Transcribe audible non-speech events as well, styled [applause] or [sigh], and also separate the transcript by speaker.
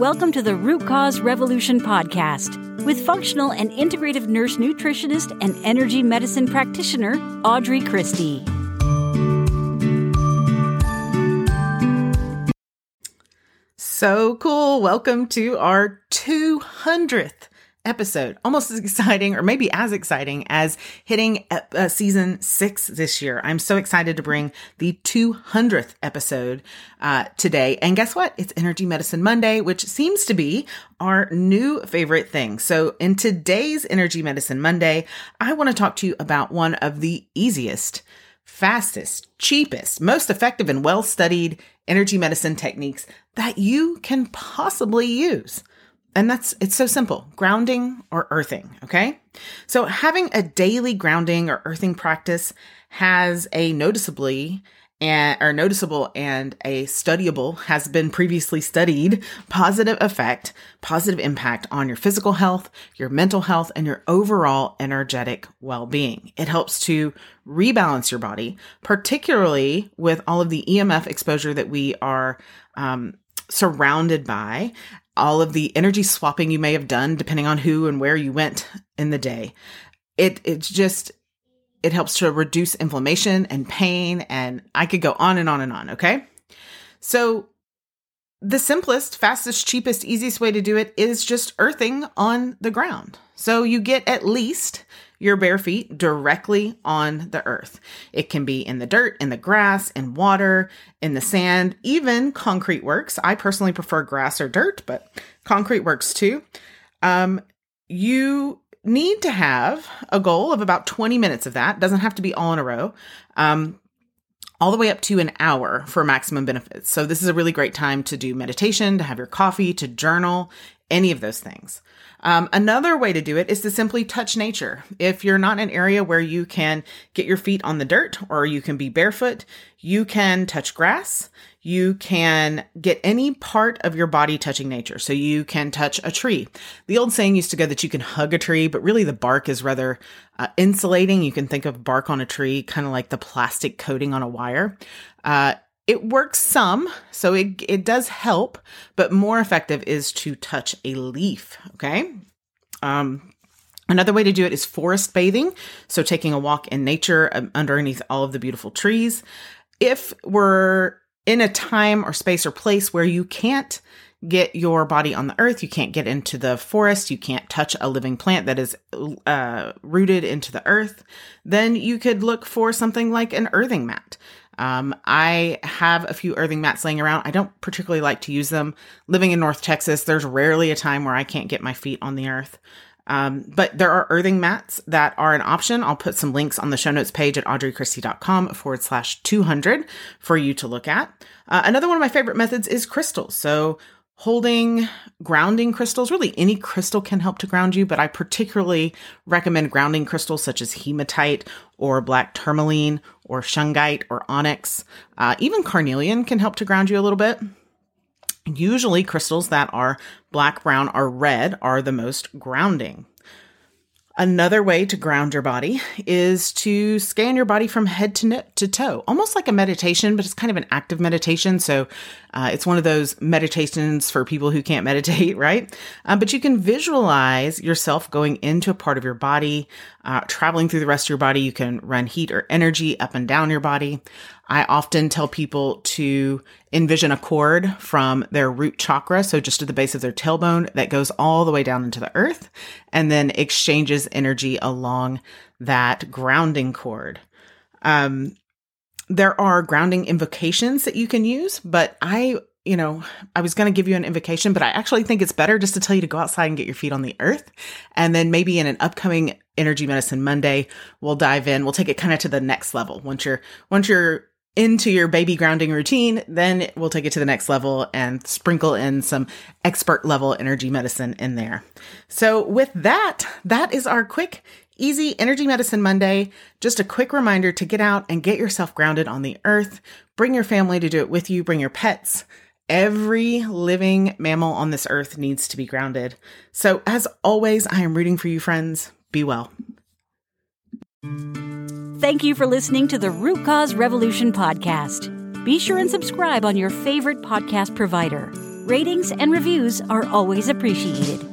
Speaker 1: Welcome to the Root Cause Revolution podcast with functional and integrative nurse nutritionist and energy medicine practitioner Audrey Christie.
Speaker 2: So cool. Welcome to our 200th episode. Almost as [laughs] exciting, or maybe as exciting as hitting uh, season six this year. I'm so excited to bring the 200th episode uh, today. And guess what? It's Energy Medicine Monday, which seems to be our new favorite thing. So, in today's Energy Medicine Monday, I want to talk to you about one of the easiest fastest, cheapest, most effective, and well studied energy medicine techniques that you can possibly use. And that's it's so simple grounding or earthing. Okay. So having a daily grounding or earthing practice has a noticeably and or noticeable and a studyable has been previously studied positive effect, positive impact on your physical health, your mental health, and your overall energetic well-being. It helps to rebalance your body, particularly with all of the EMF exposure that we are um, surrounded by all of the energy swapping you may have done depending on who and where you went in the day. It it's just it helps to reduce inflammation and pain and I could go on and on and on, okay? So the simplest, fastest, cheapest, easiest way to do it is just earthing on the ground. So you get at least your bare feet directly on the earth. It can be in the dirt, in the grass, in water, in the sand, even concrete works. I personally prefer grass or dirt, but concrete works too. Um, you need to have a goal of about 20 minutes of that. Doesn't have to be all in a row. Um, all the way up to an hour for maximum benefits. So this is a really great time to do meditation, to have your coffee, to journal, any of those things. Um, another way to do it is to simply touch nature. If you're not in an area where you can get your feet on the dirt or you can be barefoot, you can touch grass. You can get any part of your body touching nature. So you can touch a tree. The old saying used to go that you can hug a tree, but really the bark is rather uh, insulating. You can think of bark on a tree kind of like the plastic coating on a wire. Uh, it works some, so it, it does help, but more effective is to touch a leaf. Okay. Um, Another way to do it is forest bathing. So taking a walk in nature um, underneath all of the beautiful trees. If we're in a time or space or place where you can't get your body on the earth, you can't get into the forest, you can't touch a living plant that is uh, rooted into the earth, then you could look for something like an earthing mat. Um, I have a few earthing mats laying around. I don't particularly like to use them. Living in North Texas, there's rarely a time where I can't get my feet on the earth. Um, but there are earthing mats that are an option. I'll put some links on the show notes page at audreychristie.com forward slash 200 for you to look at. Uh, another one of my favorite methods is crystals. So holding grounding crystals. Really, any crystal can help to ground you, but I particularly recommend grounding crystals such as hematite or black tourmaline or shungite or onyx. Uh, even carnelian can help to ground you a little bit. Usually, crystals that are black, brown, or red are the most grounding. Another way to ground your body is to scan your body from head to, to toe, almost like a meditation, but it's kind of an active meditation. So uh, it's one of those meditations for people who can't meditate, [laughs] right? Um, but you can visualize yourself going into a part of your body, uh, traveling through the rest of your body. You can run heat or energy up and down your body. I often tell people to envision a cord from their root chakra, so just at the base of their tailbone that goes all the way down into the earth and then exchanges energy along that grounding cord. Um, there are grounding invocations that you can use, but I, you know, I was going to give you an invocation, but I actually think it's better just to tell you to go outside and get your feet on the earth. And then maybe in an upcoming Energy Medicine Monday, we'll dive in. We'll take it kind of to the next level. Once you're, once you're into your baby grounding routine, then we'll take it to the next level and sprinkle in some expert level energy medicine in there. So with that, that is our quick, easy energy medicine Monday. Just a quick reminder to get out and get yourself grounded on the earth. Bring your family to do it with you. Bring your pets. Every living mammal on this earth needs to be grounded. So as always, I am rooting for you, friends. Be well.
Speaker 1: Thank you for listening to the Root Cause Revolution podcast. Be sure and subscribe on your favorite podcast provider. Ratings and reviews are always appreciated.